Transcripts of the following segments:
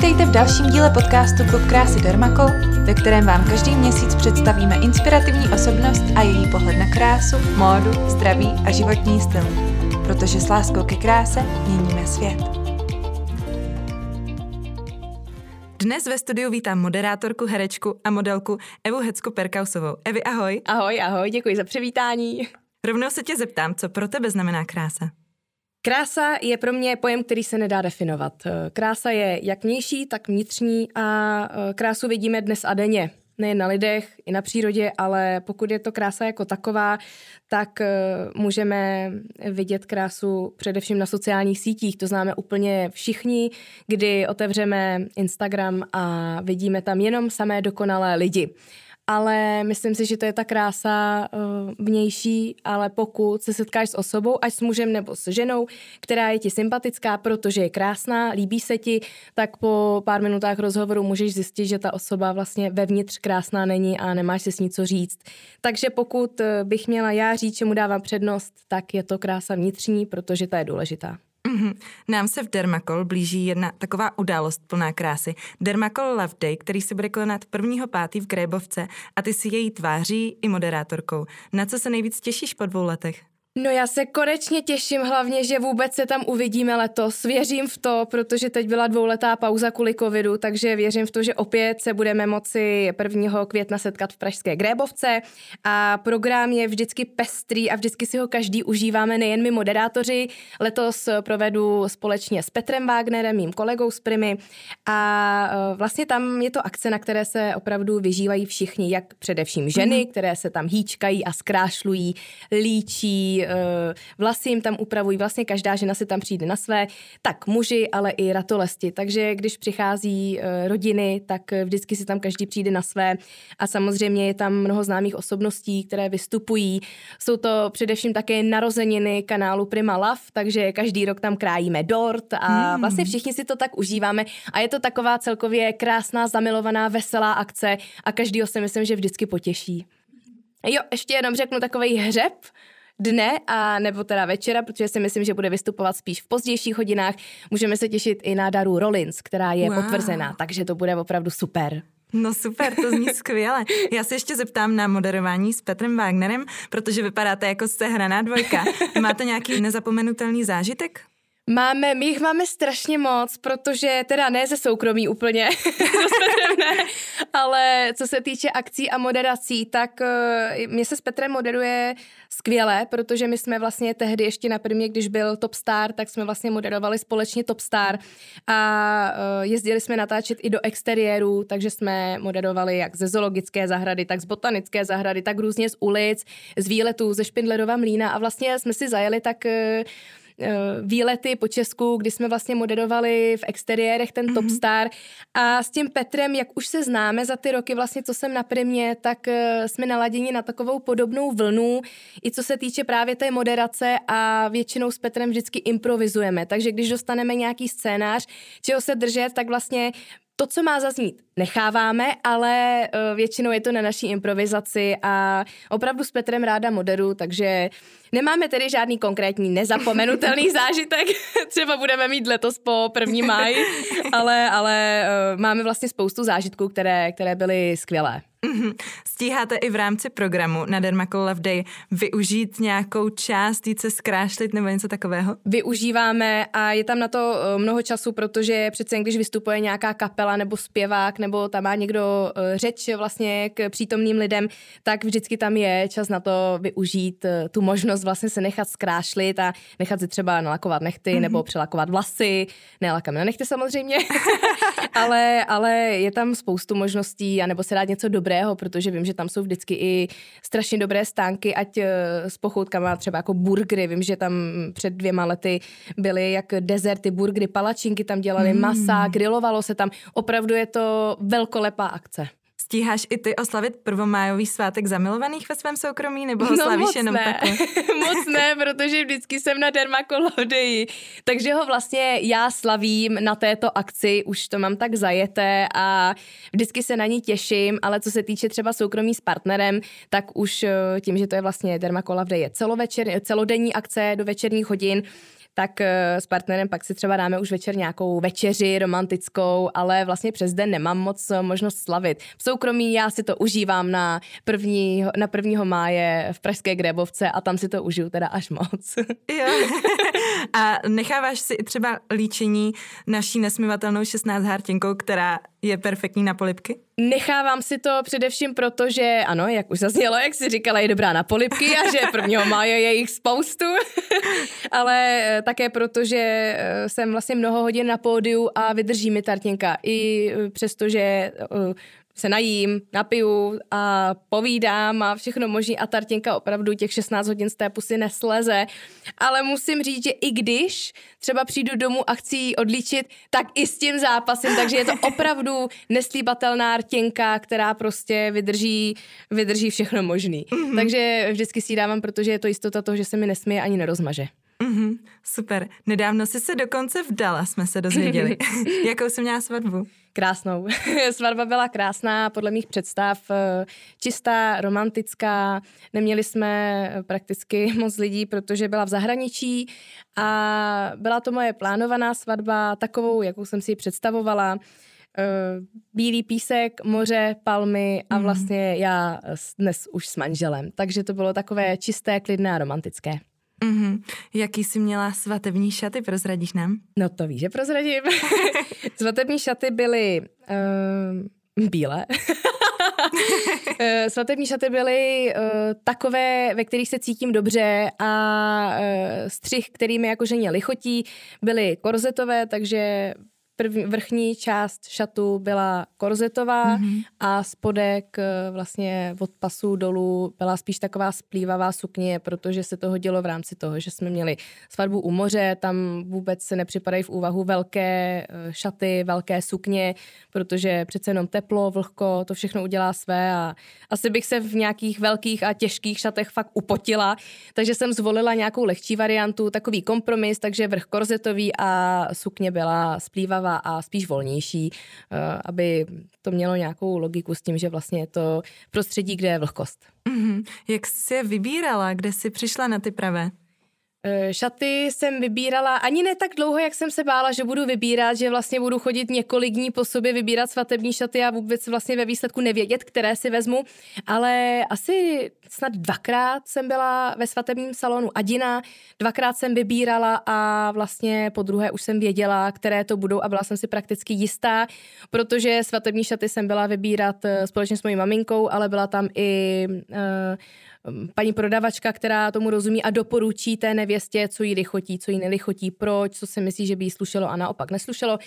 Vítejte v dalším díle podcastu Klub krásy Dermakol, ve kterém vám každý měsíc představíme inspirativní osobnost a její pohled na krásu, módu, zdraví a životní styl. Protože s láskou ke kráse měníme svět. Dnes ve studiu vítám moderátorku, herečku a modelku Evu Hecko-Perkausovou. Evi, ahoj. Ahoj, ahoj, děkuji za přivítání. Rovnou se tě zeptám, co pro tebe znamená krása? Krása je pro mě pojem, který se nedá definovat. Krása je jak vnější, tak vnitřní a e, krásu vidíme dnes a denně. Nejen na lidech, i na přírodě, ale pokud je to krása jako taková, tak e, můžeme vidět krásu především na sociálních sítích. To známe úplně všichni, kdy otevřeme Instagram a vidíme tam jenom samé dokonalé lidi ale myslím si, že to je ta krása uh, vnější, ale pokud se setkáš s osobou, ať s mužem nebo s ženou, která je ti sympatická, protože je krásná, líbí se ti, tak po pár minutách rozhovoru můžeš zjistit, že ta osoba vlastně vevnitř krásná není a nemáš si s ní co říct. Takže pokud eh, bych měla já říct, čemu dávám přednost, tak je to krása vnitřní, protože ta je důležitá. Mm-hmm. Nám se v Dermakol blíží jedna taková událost plná krásy. Dermakol Love Day, který se bude konat 1.5. v Grébovce a ty si její tváří i moderátorkou. Na co se nejvíc těšíš po dvou letech? No já se konečně těším hlavně, že vůbec se tam uvidíme letos. Věřím v to, protože teď byla dvouletá pauza kvůli covidu, takže věřím v to, že opět se budeme moci 1. května setkat v Pražské Grébovce a program je vždycky pestrý a vždycky si ho každý užíváme, nejen my moderátoři. Letos provedu společně s Petrem Wagnerem, mým kolegou z Primy a e, vlastně tam je to akce, na které se opravdu vyžívají všichni, jak především ženy, mm-hmm. které se tam hýčkají a zkrášlují, líčí, vlasy jim tam upravují, vlastně každá žena si tam přijde na své, tak muži, ale i ratolesti. Takže když přichází eh, rodiny, tak vždycky si tam každý přijde na své a samozřejmě je tam mnoho známých osobností, které vystupují. Jsou to především také narozeniny kanálu Prima Love, takže každý rok tam krájíme dort a hmm. vlastně všichni si to tak užíváme a je to taková celkově krásná, zamilovaná, veselá akce a každýho si myslím, že vždycky potěší. Jo, ještě jenom řeknu takový hřeb, dne a nebo teda večera, protože si myslím, že bude vystupovat spíš v pozdějších hodinách. Můžeme se těšit i na Daru Rollins, která je wow. potvrzená, takže to bude opravdu super. No super, to zní skvěle. Já se ještě zeptám na moderování s Petrem Wagnerem, protože vypadáte jako sehraná dvojka. Máte nějaký nezapomenutelný zážitek? Máme, my jich máme strašně moc, protože teda ne ze soukromí úplně, ne, ale co se týče akcí a moderací, tak uh, mě se s Petrem moderuje skvěle, protože my jsme vlastně tehdy ještě na první, když byl Top Star, tak jsme vlastně moderovali společně Top Star a uh, jezdili jsme natáčet i do exteriéru, takže jsme moderovali jak ze zoologické zahrady, tak z botanické zahrady, tak různě z ulic, z výletů, ze Špindlerova mlína a vlastně jsme si zajeli tak Eh, výlety po Česku, kdy jsme vlastně moderovali v exteriérech ten mm-hmm. Top Star a s tím Petrem, jak už se známe za ty roky vlastně, co jsem na primě, tak eh, jsme naladěni na takovou podobnou vlnu, i co se týče právě té moderace a většinou s Petrem vždycky improvizujeme, takže když dostaneme nějaký scénář, čeho se držet, tak vlastně to, co má zaznít, necháváme, ale uh, většinou je to na naší improvizaci a opravdu s Petrem ráda moderu, takže nemáme tedy žádný konkrétní nezapomenutelný zážitek. Třeba budeme mít letos po první máji, ale, ale uh, máme vlastně spoustu zážitků, které, které byly skvělé. Mm-hmm. Stíháte i v rámci programu na Dermacol Love Day využít nějakou část, jít se zkrášlit nebo něco takového? Využíváme a je tam na to eh, mnoho času, protože přece když vystupuje nějaká kapela nebo zpěvák nebo tam má někdo eh, řeč vlastně k přítomným lidem, tak vždycky tam je čas na to využít eh, tu možnost vlastně se nechat zkrášlit a nechat si třeba nalakovat nechty mm-hmm. nebo přelakovat vlasy. Nelakáme na nechty samozřejmě, ale, ale je tam spoustu možností a nebo se dát něco dobrého dobrého, protože vím, že tam jsou vždycky i strašně dobré stánky, ať eh, s pochoutkama třeba jako burgery. Vím, že tam před dvěma lety byly jak dezerty, burgery, palačinky tam dělali, mm. masa, grilovalo se tam. Opravdu je to velkolepá akce. Stíháš i ty oslavit prvomájový svátek zamilovaných ve svém soukromí, nebo ho no, slavíš jenom ne. takhle? moc ne, protože vždycky jsem na dermakolodeji. Takže ho vlastně já slavím na této akci, už to mám tak zajeté a vždycky se na ní těším, ale co se týče třeba soukromí s partnerem, tak už eh, tím, že to je vlastně Dermakolov je celovečer, celodenní akce do večerních hodin, tak eh, s partnerem pak si třeba dáme už večer nějakou večeři romantickou, ale vlastně přes den nemám moc eh, možnost slavit. V soukromí já si to užívám na, první, na prvního máje v Pražské Grebovce a tam si to užiju teda až moc. Jo. A necháváš si i třeba líčení naší nesmivatelnou 16 hártěnkou, která je perfektní na polipky? Nechávám si to především proto, že ano, jak už zaznělo, jak si říkala, je dobrá na polipky a že prvního máje je jich spoustu, ale eh, také proto, že eh, jsem vlastně mnoho hodin na pódiu a vydrží mi tartěnka. I eh, přesto, že se najím, napiju a povídám a všechno možný a tartinka opravdu těch 16 hodin z té pusy nesleze. Ale musím říct, že i když třeba přijdu domů a chci ji odlíčit, tak i s tím zápasem, takže je to opravdu neslíbatelná rtěnka, která prostě vydrží, vydrží všechno možný. Mm-hmm. Takže vždycky si ji dávám, protože je to jistota toho, že se mi nesmije ani nerozmaže. Mm-hmm, super. Nedávno jsi se dokonce vdala, jsme se dozvěděli. Jakou jsi měla svatbu? Krásnou. Svatba byla krásná, podle mých představ, eh, čistá, romantická. Neměli jsme prakticky moc lidí, protože byla v zahraničí a byla to moje plánovaná svatba, takovou, jakou jsem si ji představovala. Eh, bílý písek, moře, palmy a mhm. vlastně já dnes už s manželem. Takže to bylo takové čisté, klidné a romantické. Mm-hmm. Jaký jsi měla svatební šaty, prozradíš nám? No to víš, že prozradím. svatební šaty byly uh, bílé. Eh, svatební šaty byly uh, takové, ve kterých se cítím dobře a uh, střih, který mi jako ženě lichotí, byly korzetové, takže první, vrchní část šatu byla korzetová mm-hmm. a spodek eh, vlastně od pasu dolů byla spíš taková splývavá sukně, protože se to hodilo v rámci toho, že jsme měli svatbu u moře, tam vůbec se nepřipadají v úvahu velké eh, šaty, velké sukně, protože přece jenom teplo, vlhko, to všechno udělá své a asi bych se v nějakých velkých a těžkých šatech fakt upotila, takže jsem zvolila nějakou lehčí variantu, takový kompromis, takže vrch korzetový a sukně byla splývavá a spíš volnější, eh, aby to mělo nějakou logiku s tím, že vlastně je to prostředí, kde je vlhkost. Mm-hmm. Jak jsi je vybírala? Kde jsi přišla na ty pravé? Eh, šaty jsem vybírala ani ne tak dlouho, jak jsem se bála, že budu vybírat, že vlastně budu chodit několik dní po sobě vybírat svatební šaty a vůbec vlastně ve výsledku nevědět, které si vezmu, ale asi snad dvakrát jsem byla ve svatebním salonu Adina, dvakrát jsem vybírala a vlastně po druhé už jsem věděla, které to budou a byla jsem si prakticky jistá, protože svatební šaty jsem byla vybírat eh, společně s mojí maminkou, ale byla tam i uh, paní prodavačka, která tomu rozumí a doporučí té nevěstě, co jí lichotí, co jí nelichotí, proč, co si myslí, že by jí slušelo a naopak neslušelo.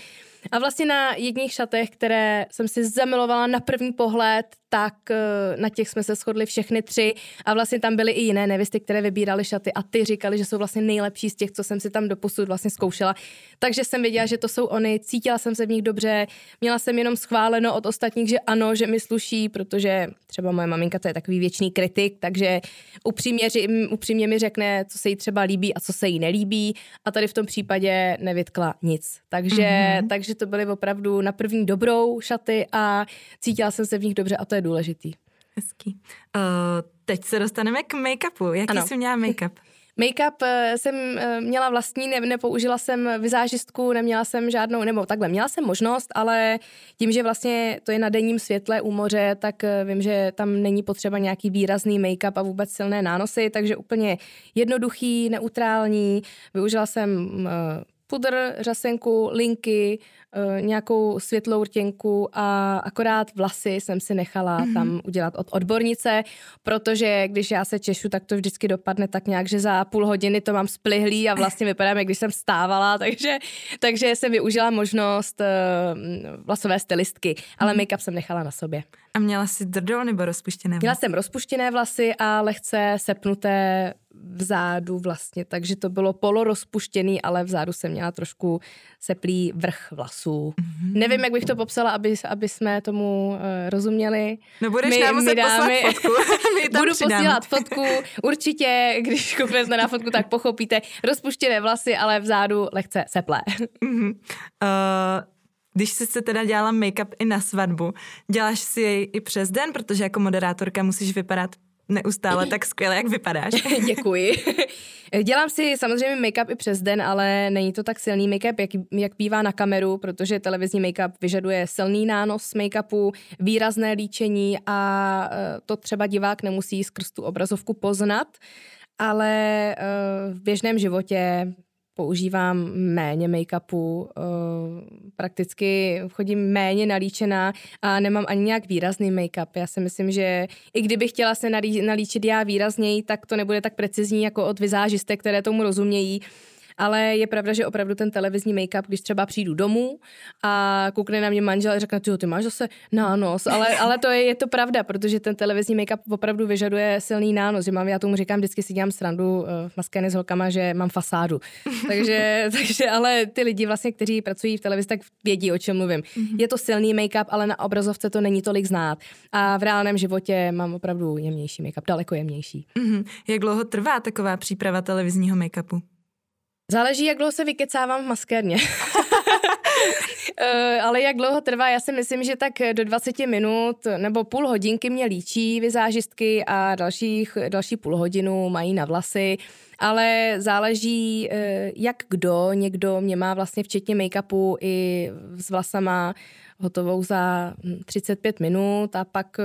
A vlastně na jedních šatech, které jsem si zamilovala na první pohled, tak eh, na těch jsme se shodli všechny tři a vlastně tam byly i jiné nevěsty, které vybíraly šaty a ty říkali, že jsou vlastně nejlepší z těch, co jsem si tam doposud vlastně zkoušela. Takže jsem věděla, že to jsou oni, cítila jsem se v nich dobře, měla jsem jenom schváleno od ostatních, že ano, že mi sluší, protože třeba moje maminka to je takový věčný kritik, takže upřímně, upřímně mi řekne, co se jí třeba líbí a co se jí nelíbí a tady v tom případě nevytkla nic. Takže, mm-hmm. takže že to byly opravdu na první dobrou šaty a cítila jsem se v nich dobře a to je důležitý. Hezký. Uh, teď se dostaneme k make-upu. Jaký ano. jsi měla make-up? Make-up eh, jsem eh, měla vlastní, ne, nepoužila jsem vizážistku, neměla jsem žádnou, nebo takhle, měla jsem možnost, ale tím, že vlastně to je na denním světle u moře, tak vím, že tam není potřeba nějaký výrazný make-up a vůbec silné nánosy, takže úplně jednoduchý, neutrální. Využila jsem pudr, řasenku, linky, nějakou světlou rtěnku a akorát vlasy jsem si nechala mm-hmm. tam udělat od odbornice, protože když já se češu, tak to vždycky dopadne tak nějak, že za půl hodiny to mám splihlý a vlastně vypadám, jak když jsem stávala, takže, takže jsem využila možnost uh, vlasové stylistky, ale mm-hmm. make-up jsem nechala na sobě. A měla jsi drdol nebo rozpuštěné vlasy? Měla jsem rozpuštěné vlasy a lehce sepnuté vzadu vlastně, takže to bylo polorozpuštěný, ale vzadu jsem měla trošku seplý vrch vlasů. Mm-hmm. Nevím, jak bych to popsala, aby, aby jsme tomu uh, rozuměli. No budeš my, nám muset dámy, poslat fotku. Budu přidáme. posílat fotku. Určitě, když kouknete na fotku, tak pochopíte. Rozpuštěné vlasy, ale vzadu lehce seplé. Mm-hmm. Uh, když jsi se teda dělala make-up i na svatbu, děláš si jej i přes den, protože jako moderátorka musíš vypadat neustále tak skvěle, jak vypadáš. Děkuji. Dělám si samozřejmě make-up i přes den, ale není to tak silný make-up, jak, jak bývá na kameru, protože televizní make-up vyžaduje silný nános make-upu, výrazné líčení a e, to třeba divák nemusí skrz tu obrazovku poznat, ale e, v běžném životě používám méně make-upu, eh, prakticky chodím méně nalíčená a nemám ani nějak výrazný make-up. Já si myslím, že i kdybych chtěla se nalíčit já výrazněji, tak to nebude tak precizní jako od vizážistek, které tomu rozumějí ale je pravda, že opravdu ten televizní make-up, když třeba přijdu domů a koukne na mě manžel a řekne, ty máš zase nános, ale, ale to je, je to pravda, protože ten televizní make-up opravdu vyžaduje silný nános, že mám, já tomu říkám, vždycky si dělám srandu eh, v maskény s holkama, že mám fasádu. takže, takže, ale ty lidi vlastně, kteří pracují v televizi, tak vědí, o čem mluvím. Mm-hmm. Je to silný make-up, ale na obrazovce to není tolik znát. A v reálném životě mám opravdu jemnější make-up, daleko jemnější. Mm-hmm. Jak dlouho trvá taková příprava televizního make-upu? Záleží, jak dlouho se vykecávám v maskérně. Eh, ale jak dlouho trvá, já si myslím, že tak do 20 minut nebo půl hodinky mě líčí vizážistky a dalších, další půl hodinu mají na vlasy, ale záleží, eh, jak kdo, někdo mě má vlastně včetně make-upu i s vlasama hotovou za 35 hm, minut a pak eh,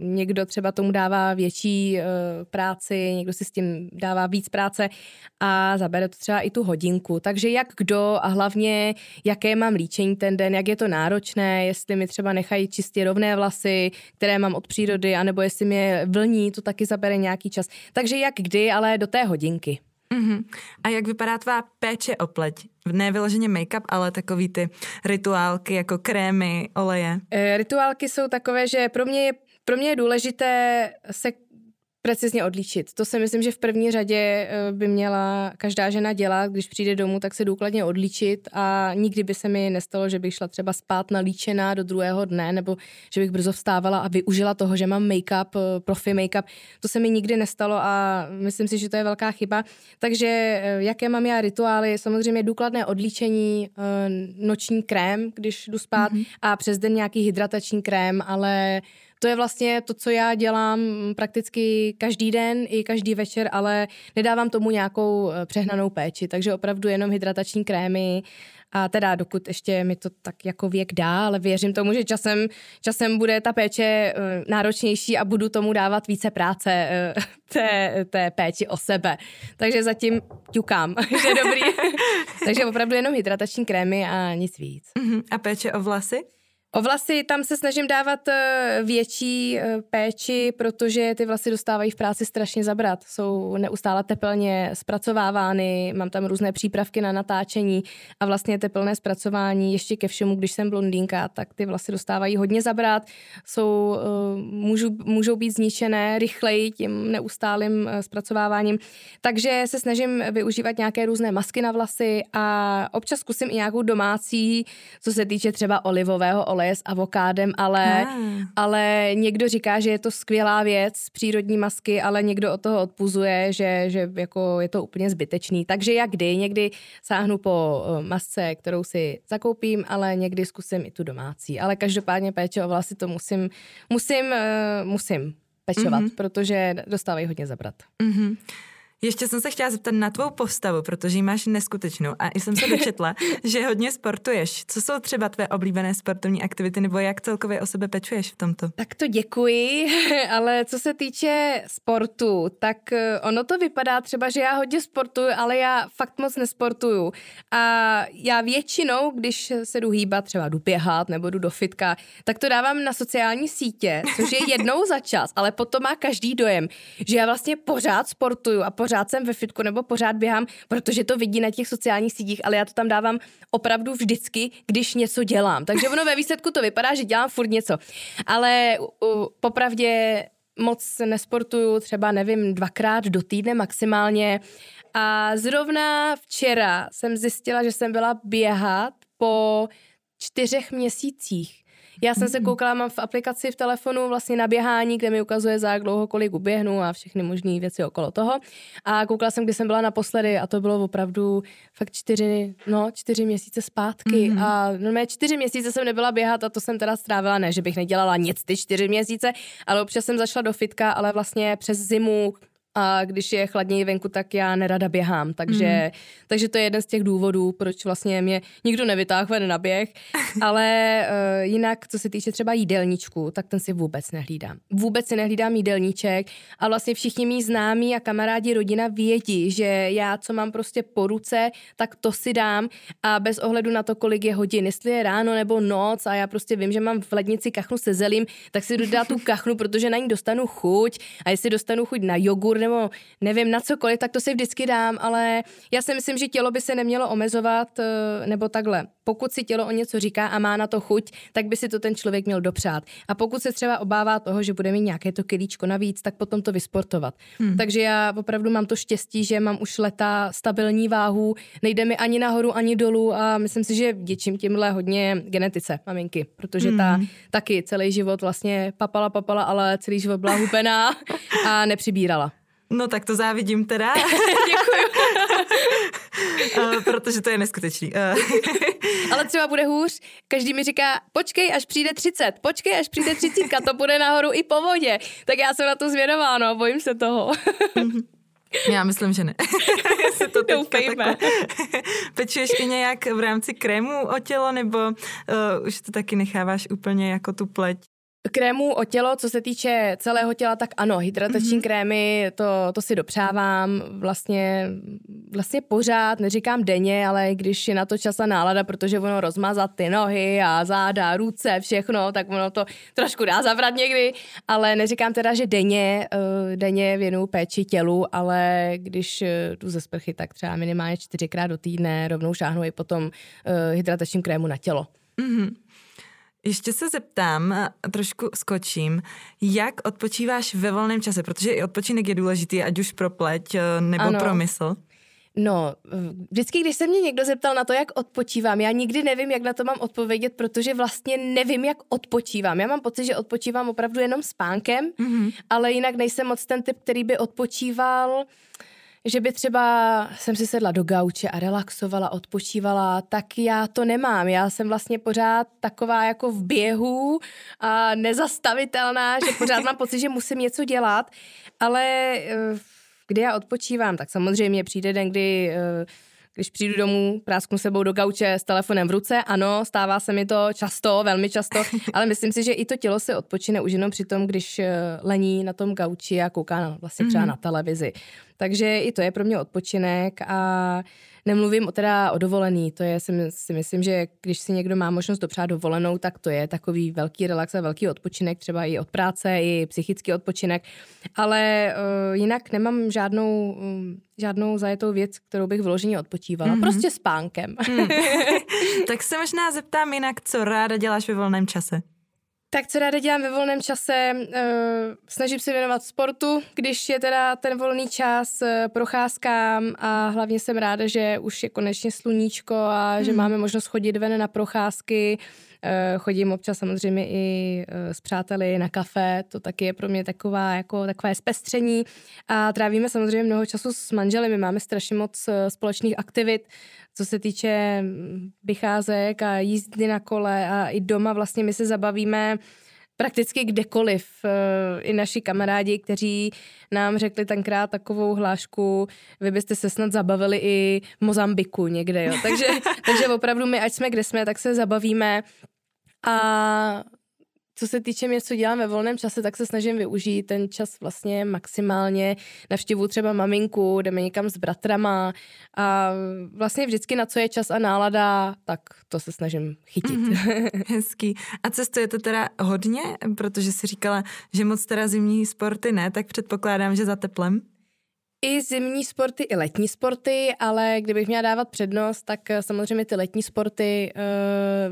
někdo třeba tomu dává větší eh, práci, někdo si s tím dává víc práce a zabere to třeba i tu hodinku. Takže jak kdo a hlavně jaké mám líčení ten den, jak je to náročné, jestli mi třeba nechají čistě rovné vlasy, které mám od přírody, anebo jestli mi vlní, to taky zabere nějaký čas. Takže jak kdy, ale do té hodinky. Mm-hmm. A jak vypadá tvá péče o pleť? Ne vyloženě make-up, ale takový ty rituálky jako krémy, oleje. E, rituálky jsou takové, že pro mě je pro mě je důležité se precizně odlíčit. To si myslím, že v první řadě eh, by měla každá žena dělat, když přijde domů, tak se důkladně odlíčit a nikdy by se mi nestalo, že bych šla třeba spát nalíčená do druhého dne nebo že bych brzo vstávala a využila toho, že mám make-up, eh, profi make-up. To se mi nikdy nestalo a myslím si, že to je velká chyba. Takže eh, jaké mám já rituály? Samozřejmě důkladné odlíčení, noční krém, když jdu spát mm-hmm. a přes den nějaký hydratační krém, ale to je vlastně to, co já dělám prakticky každý den i každý večer, ale nedávám tomu nějakou eh, přehnanou péči, takže opravdu jenom hydratační krémy a teda dokud ještě mi to tak jako věk dá, ale věřím tomu, že časem, časem bude ta péče eh, náročnější a budu tomu dávat více práce eh, té, té péči o sebe. Takže zatím ťukám, že dobrý. takže opravdu jenom hydratační krémy a nic víc. Uh-huh. A péče o vlasy? O vlasy tam se snažím dávat eh, větší eh, péči, protože ty vlasy dostávají v práci strašně zabrat. Jsou neustále tepelně zpracovávány, mám tam různé přípravky na natáčení a vlastně teplné zpracování ještě ke všemu, když jsem blondýnka, tak ty vlasy dostávají hodně zabrat, jsou, eh, můžou, můžou být zničené rychleji tím neustálým zpracováváním. Takže se snažím využívat nějaké různé masky na vlasy a občas zkusím i nějakou domácí, co se týče třeba olivového oleje oleje s avokádem, ale, ah. ale někdo říká, že je to skvělá věc, přírodní masky, ale někdo od toho odpuzuje, že, že jako je to úplně zbytečný. Takže jak kdy, někdy sáhnu po eh, masce, kterou si zakoupím, ale někdy zkusím i tu domácí. Ale každopádně péče o vlasy to musím, musím, uh, musím pečovat, mm-hmm. protože dostávají hodně zabrat. Mm-hmm. Ještě jsem se chtěla zeptat na tvou postavu, protože ji máš neskutečnou a jsem se dočetla, že hodně sportuješ. Co jsou třeba tvé oblíbené sportovní aktivity nebo jak celkově o sebe pečuješ v tomto? Tak to děkuji, ale co se týče sportu, tak eh, ono to vypadá třeba, že já hodně sportuju, ale já fakt moc nesportuju. A já většinou, když se jdu hýbat, třeba jdu běhat nebo jdu do fitka, tak to dávám na sociální sítě, což je jednou za čas, ale potom má každý dojem, že já vlastně pořád sportuju a pořád pořád jsem ve fitku nebo pořád běhám, protože to vidí na těch sociálních sítích, ale já to tam dávám opravdu vždycky, když něco dělám. Takže ono ve výsledku to vypadá, že dělám furt něco. Ale uh, popravdě moc nesportuju, třeba nevím, dvakrát do týdne maximálně. A zrovna včera jsem zjistila, že jsem byla běhat po čtyřech měsících Já jsem se mm. koukala, mám v aplikaci v telefonu vlastně na běhání, kde mi ukazuje za jak dlouho kolik uběhnu a všechny možné věci okolo toho. A koukala jsem, kdy jsem byla naposledy a to bylo opravdu fakt čtyři, no, čtyři měsíce zpátky. Mm. A no, čtyři měsíce jsem nebyla běhat a to jsem teda strávila, ne, že bych nedělala nic ty čtyři měsíce, ale občas jsem zašla do fitka, ale vlastně přes zimu a když je chladněji venku, tak já nerada běhám, takže, mm. takže to je jeden z těch důvodů, proč vlastně mě nikdo nevytáhne na běh, ale uh, jinak, co se týče třeba jídelníčku, tak ten si vůbec nehlídám. Vůbec si nehlídám jídelníček. A vlastně všichni mý známí a kamarádi, rodina vědí, že já, co mám prostě po ruce, tak to si dám. A bez ohledu na to, kolik je hodin, jestli je ráno nebo noc a já prostě vím, že mám v lednici kachnu se zelím, tak si dodá tu kachnu, protože na ní dostanu chuť. A jestli dostanu chuť na jogurt nebo nevím na cokoliv, tak to si vždycky dám, ale já si myslím, že tělo by se nemělo omezovat eh, nebo takhle. Pokud si tělo o něco říká a má na to chuť, tak by si to ten člověk měl dopřát. A pokud se třeba obává toho, že bude mít nějaké to kilíčko navíc, tak potom to vysportovat. Hmm. Takže já opravdu mám to štěstí, že mám už leta stabilní váhu, nejde mi ani nahoru, ani dolů a myslím si, že děčím tímhle hodně genetice maminky, protože hmm. ta taky celý život vlastně papala, papala, ale celý život byla hubená a nepřibírala. No tak to závidím teda. Děkuju. uh, protože to je neskutečný. Uh. Ale třeba bude hůř. Každý mi říká, počkej, až přijde 30, počkej, až přijde 30, to bude nahoru i po vodě. Tak já jsem na to zvědová, no, bojím se toho. Já myslím, že ne. se to Doufejme. Pečuješ i nějak v rámci krému o tělo, nebo uh, už to taky necháváš úplně jako tu pleť? Krémů o tělo, co se týče celého těla, tak ano, hydratační mm-hmm. krémy, to, to si dopřávám vlastně, vlastně pořád, neříkám denně, ale když je na to čas a nálada, protože ono rozmazat ty nohy a záda, ruce, všechno, tak ono to trošku dá zavrat někdy, ale neříkám teda, že denně, uh, denně věnu péči tělu, ale když uh, jdu ze sprchy, tak třeba minimálně čtyřikrát do týdne rovnou šáhnu i potom uh, hydratačním krému na tělo. Mm-hmm. Ještě se zeptám, trošku skočím, jak odpočíváš ve volném čase, protože i odpočinek je důležitý, ať už pro pleť eh, nebo ano. pro mysl. No, vždycky, když se mě někdo zeptal na to, jak odpočívám, já nikdy nevím, jak na to mám odpovědět, protože vlastně nevím, jak odpočívám. Já mám pocit, že odpočívám opravdu jenom spánkem, mm-hmm. ale jinak nejsem moc ten typ, který by odpočíval uh, že by třeba jsem si sedla do gauče a relaxovala, odpočívala, tak já to nemám. Já jsem vlastně pořád taková jako v běhu a nezastavitelná, že pořád mám pocit, že musím něco dělat, ale eh, kdy já odpočívám, tak samozřejmě přijde den, kdy eh, když přijdu domů, prásknu sebou do gauče s telefonem v ruce, ano, stává se mi to často, velmi často, ale myslím si, že i to tělo se odpočine už jenom při tom, když eh, lení na tom gauči a kouká na, vlastně třeba mm-hmm. na televizi. Takže i to je pro mě odpočinek a nemluvím o teda o dovolený, to je si, myslím, že když si někdo má možnost dopřát dovolenou, tak to je takový velký relax a velký odpočinek, třeba i od práce, i psychický odpočinek, ale uh, jinak nemám žádnou, um, žádnou zajetou věc, kterou bych vyloženě odpočívala, mm-hmm. prostě spánkem. Mm. tak se možná zeptám jinak, co ráda děláš ve volném čase? Tak co ráda dělám ve volném čase? Uh, snažím se věnovat sportu, když je teda ten volný čas, uh, procházkám a hlavně jsem ráda, že už je konečně sluníčko a hmm. že máme možnost chodit ven na procházky. Uh, chodím občas samozřejmě i s přáteli na kafe, to taky je pro mě taková, jako, takové zpestření a trávíme samozřejmě mnoho času s manželi, my máme strašně moc společných aktivit, co se týče mm, vycházek a jízdy na kole a i doma vlastně my se zabavíme prakticky kdekoliv. Eh, I naši kamarádi, kteří nám řekli tenkrát takovou hlášku, vy byste se snad zabavili i v Mozambiku někde, jo. Takže, takže opravdu my, ať jsme kde jsme, tak se zabavíme a co se týče mě, co dělám ve volném čase, tak se snažím využít ten čas vlastně maximálně. Navštěvu třeba maminku, jdeme někam s bratrama a vlastně vždycky na co je čas a nálada, tak to se snažím chytit. Mm-hmm. Hezký. A cestujete teda hodně, protože si říkala, že moc teda zimní sporty ne, tak předpokládám, že za teplem? I zimní sporty, i letní sporty, ale kdybych měla dávat přednost, tak eh, samozřejmě ty letní sporty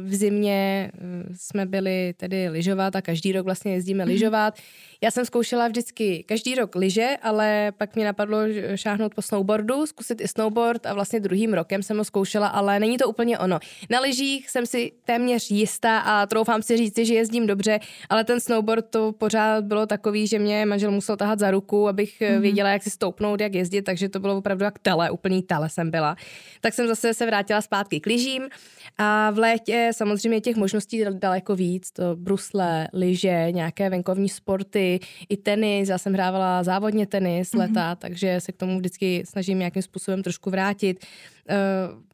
v zimě jsme byli tedy lyžovat a každý rok vlastně jezdíme mm. lyžovat. Já jsem zkoušela vždycky každý rok lyže, ale pak mě napadlo šáhnout po snowboardu, zkusit i snowboard a vlastně druhým rokem jsem ho zkoušela, ale není to úplně ono. Na lyžích jsem si téměř jistá a troufám si říct, že jezdím dobře, ale ten snowboard to pořád bylo takový, že mě manžel musel tahat za ruku, abych mm-hmm. věděla, jak si stoupnout, jak jezdit, takže to bylo opravdu jak tele, úplný tele jsem byla. Tak jsem zase se vrátila zpátky k lyžím a v létě samozřejmě těch možností daleko víc, to brusle, lyže, nějaké venkovní sporty, i tenis, já jsem hrávala závodně tenis mm-hmm. leta, takže se k tomu vždycky snažím nějakým způsobem trošku vrátit. Uh,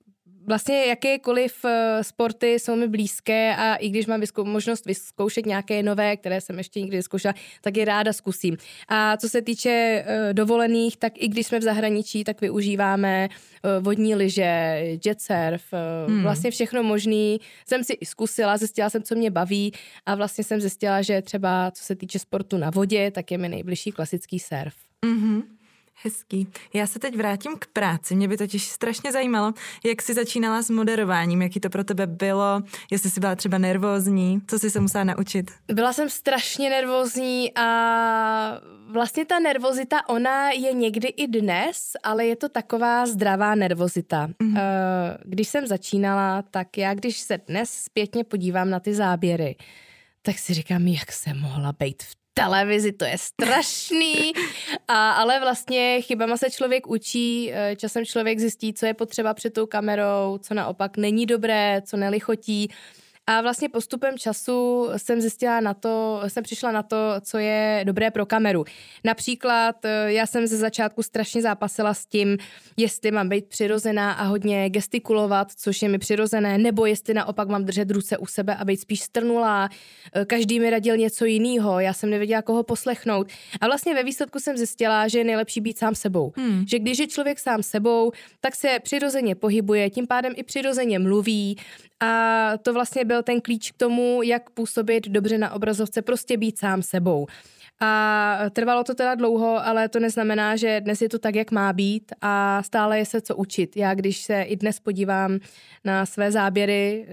vlastně jakékoliv eh, sporty jsou mi blízké a i když mám vyskou- možnost vyzkoušet nějaké nové, které jsem ještě nikdy vyzkoušela, tak je ráda zkusím. A co se týče uh, dovolených, tak i když jsme v zahraničí, tak využíváme uh, vodní lyže, jet surf, hmm. vlastně všechno možný. Jsem si i zkusila, zjistila jsem, co mě baví a vlastně jsem zjistila, že třeba co se týče sportu na vodě, tak je mi nejbližší klasický surf. Mm-hmm. Hezký. Já se teď vrátím k práci. Mě by totiž strašně zajímalo, jak jsi začínala s moderováním, jaký to pro tebe bylo, jestli jsi byla třeba nervózní, co jsi se musela naučit. Byla jsem strašně nervózní a vlastně ta nervozita, ona je někdy i dnes, ale je to taková zdravá nervozita. Mm-hmm. Když jsem začínala, tak já, když se dnes zpětně podívám na ty záběry, tak si říkám, jak jsem mohla být v televizi, to je strašný, a, ale vlastně chybama se člověk učí, eh, časem člověk zjistí, co je potřeba před tou kamerou, co naopak není dobré, co nelichotí. A vlastně postupem času jsem zjistila na to, jsem přišla na to, co je dobré pro kameru. Například eh, já jsem ze začátku strašně zápasila s tím, jestli mám být přirozená a hodně gestikulovat, což je mi přirozené, nebo jestli naopak mám držet ruce u sebe a být spíš strnulá. Eh, každý mi radil něco jiného, já jsem nevěděla, koho poslechnout. A vlastně ve výsledku jsem zjistila, že je nejlepší být sám sebou. Hmm. Že když je člověk sám sebou, tak se přirozeně pohybuje, tím pádem i přirozeně mluví a to vlastně byl ten klíč k tomu, jak působit dobře na obrazovce, prostě být sám sebou. A trvalo to teda dlouho, ale to neznamená, že dnes je to tak, jak má být a stále je se co učit. Já když se i dnes podívám na své záběry eh,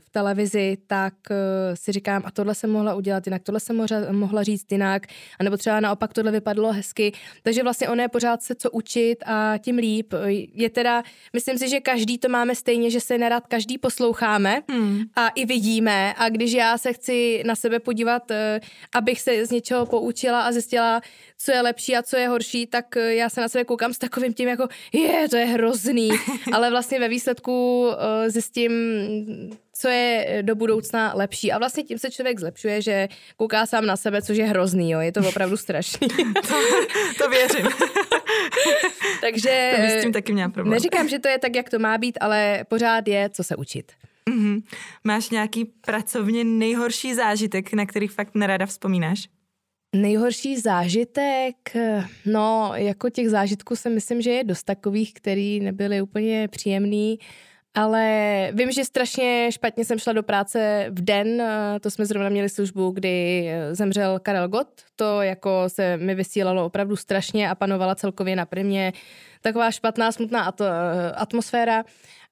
v televizi, tak eh, si říkám, a tohle jsem mohla udělat jinak, tohle jsem mohla říct jinak, anebo třeba naopak tohle vypadlo hezky. Takže vlastně ono je pořád se co učit a tím líp. Je teda, myslím si, že každý to máme stejně, že se nerad každý posloucháme hmm. a i vidíme a když já se chci na sebe podívat, eh, abych se z něčeho poučila a zjistila, co je lepší a co je horší, tak já se na sebe koukám s takovým tím jako, je, to je hrozný, ale vlastně ve výsledku uh, zjistím, co je do budoucna lepší. A vlastně tím se člověk zlepšuje, že kouká sám na sebe, což je hrozný, jo. Je to opravdu strašný. to, to věřím. Takže to s tím taky měla problém. Neříkám, že to je tak, jak to má být, ale pořád je, co se učit. Mm-hmm. Máš nějaký pracovně nejhorší zážitek, na který fakt nerada vzpomínáš? Nejhorší zážitek, no jako těch zážitků si myslím, že je dost takových, který nebyly úplně příjemný, ale vím, že strašně špatně jsem šla do práce v den, to jsme zrovna měli službu, kdy zemřel Karel Gott, to jako se mi vysílalo opravdu strašně a panovala celkově na primě taková špatná, smutná atmosféra.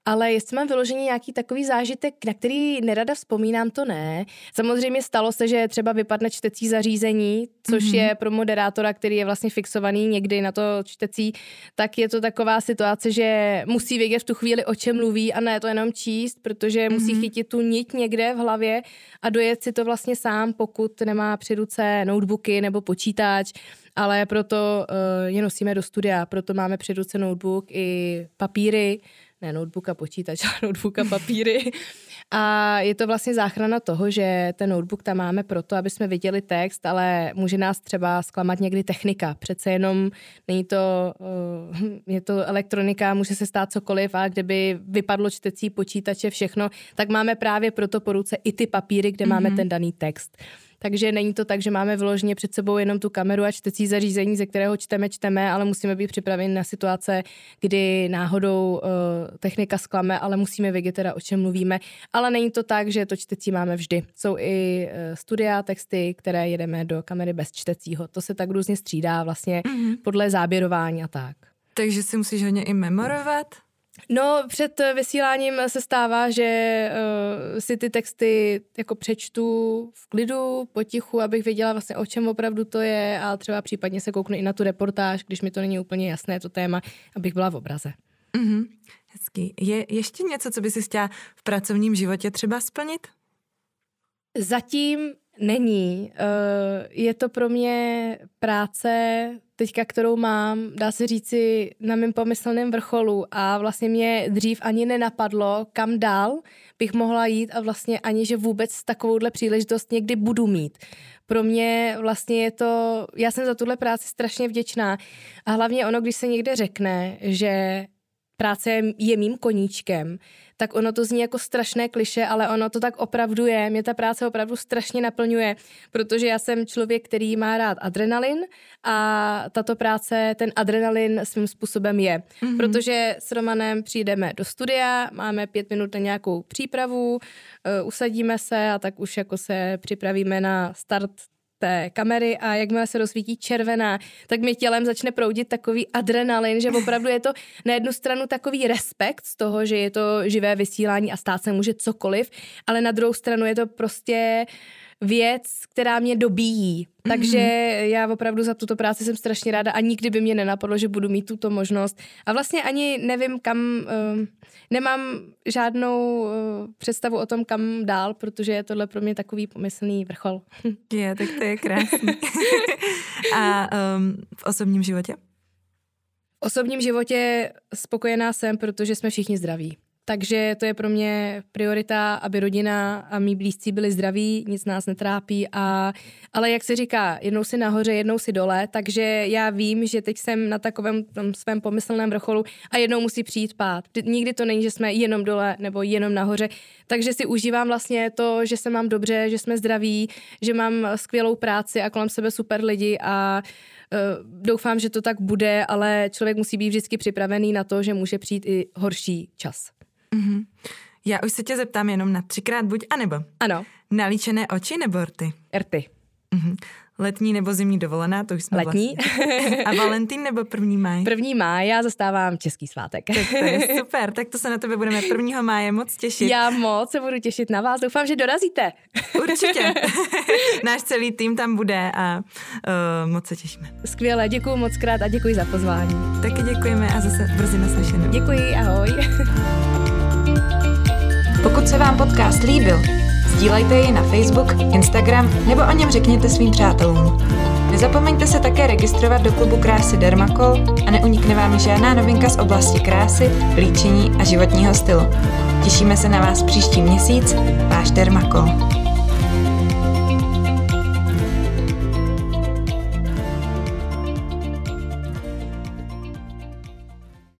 Ale jestli mám vyložený nějaký takový zážitek, na který nerada vzpomínám, to ne. Samozřejmě stalo se, že třeba vypadne čtecí zařízení, což mm-hmm. je pro moderátora, který je vlastně fixovaný někdy na to čtecí, tak je to taková situace, že musí vědět v tu chvíli, o čem mluví a ne to jenom číst, protože mm-hmm. musí chytit tu nit někde v hlavě a dojet si to vlastně sám, pokud nemá při ruce notebooky nebo počítač ale proto uh, je nosíme do studia, proto máme při ruce notebook i papíry, ne notebook a počítač, ale notebook a papíry. A je to vlastně záchrana toho, že ten notebook tam máme proto, aby jsme viděli text, ale může nás třeba zklamat někdy technika. Přece jenom není to, eh, je to elektronika, může se stát cokoliv a kdyby vypadlo čtecí počítače, všechno, tak máme právě proto po ruce i ty papíry, kde mm-hmm. máme ten daný text. Takže není to tak, že máme vložně před sebou jenom tu kameru a čtecí zařízení, ze kterého čteme, čteme, ale musíme být připraveni na situace, kdy náhodou uh, technika sklame, ale musíme vědět teda, o čem mluvíme. Ale není to tak, že to čtecí máme vždy. Jsou i uh, studia, texty, které jedeme do kamery bez čtecího. To se tak různě střídá vlastně mm-hmm. podle záběrování a tak. Takže si musíš hodně i memorovat? No, před vysíláním se stává, že uh, si ty texty jako přečtu v klidu, potichu, abych věděla vlastně, o čem opravdu to je a třeba případně se kouknu i na tu reportáž, když mi to není úplně jasné, to téma, abych byla v obraze. Mm-hmm. Hezký. Je ještě něco, co by si chtěla v pracovním životě třeba splnit? Zatím není. Uh, je to pro mě práce teďka, kterou mám, dá se říci, na mém pomyslném vrcholu a vlastně mě dřív ani nenapadlo, kam dál bych mohla jít a vlastně ani, že vůbec takovouhle příležitost někdy budu mít. Pro mě vlastně je to, já jsem za tuhle práci strašně vděčná a hlavně ono, když se někde řekne, že práce je mým koníčkem, tak ono to zní jako strašné kliše, ale ono to tak opravdu je. Mě ta práce opravdu strašně naplňuje, protože já jsem člověk, který má rád adrenalin a tato práce ten adrenalin svým způsobem je. Mm-hmm. Protože s Romanem přijdeme do studia, máme pět minut na nějakou přípravu, uh, usadíme se a tak už jako se připravíme na start té kamery a jakmile se rozsvítí červená, tak mi tělem začne proudit takový adrenalin, že opravdu je to na jednu stranu takový respekt z toho, že je to živé vysílání a stát se může cokoliv, ale na druhou stranu je to prostě věc, která mě dobíjí. Mm-hmm. Takže já opravdu za tuto práci jsem strašně ráda a nikdy by mě nenapadlo, že budu mít tuto možnost. A vlastně ani nevím, kam, uh, nemám žádnou uh, představu o tom, kam dál, protože je tohle pro mě takový pomyslný vrchol. Je, tak to je krásný. a um, v osobním životě? V osobním životě spokojená jsem, protože jsme všichni zdraví. Takže to je pro mě priorita, aby rodina a mý blízcí byli zdraví, nic nás netrápí. A, ale jak se říká, jednou si nahoře, jednou si dole, takže já vím, že teď jsem na takovém tom svém pomyslném vrcholu a jednou musí přijít pát. Nikdy to není, že jsme jenom dole nebo jenom nahoře. Takže si užívám vlastně to, že se mám dobře, že jsme zdraví, že mám skvělou práci a kolem sebe super lidi a uh, doufám, že to tak bude, ale člověk musí být vždycky připravený na to, že může přijít i horší čas. Mm-hmm. Já už se tě zeptám jenom na třikrát buď a nebo. Ano. Nalíčené oči nebo rty? Rty. Mm-hmm. Letní nebo zimní dovolená, to už jsme Letní. Vlastně. A Valentín nebo první máj? První máj, já zastávám český svátek. Tak to je super, tak to se na tebe budeme prvního máje moc těšit. Já moc se budu těšit na vás, doufám, že dorazíte. Určitě. Náš celý tým tam bude a uh, moc se těšíme. Skvěle, děkuji moc krát a děkuji za pozvání. Taky děkujeme a zase brzy naslyšenou. Děkuji, ahoj. Pokud se vám podcast líbil, sdílejte ji na Facebook, Instagram nebo o něm řekněte svým přátelům. Nezapomeňte se také registrovat do klubu krásy Dermacol a neunikne vám žádná novinka z oblasti krásy, líčení a životního stylu. Těšíme se na vás příští měsíc, váš Dermacol.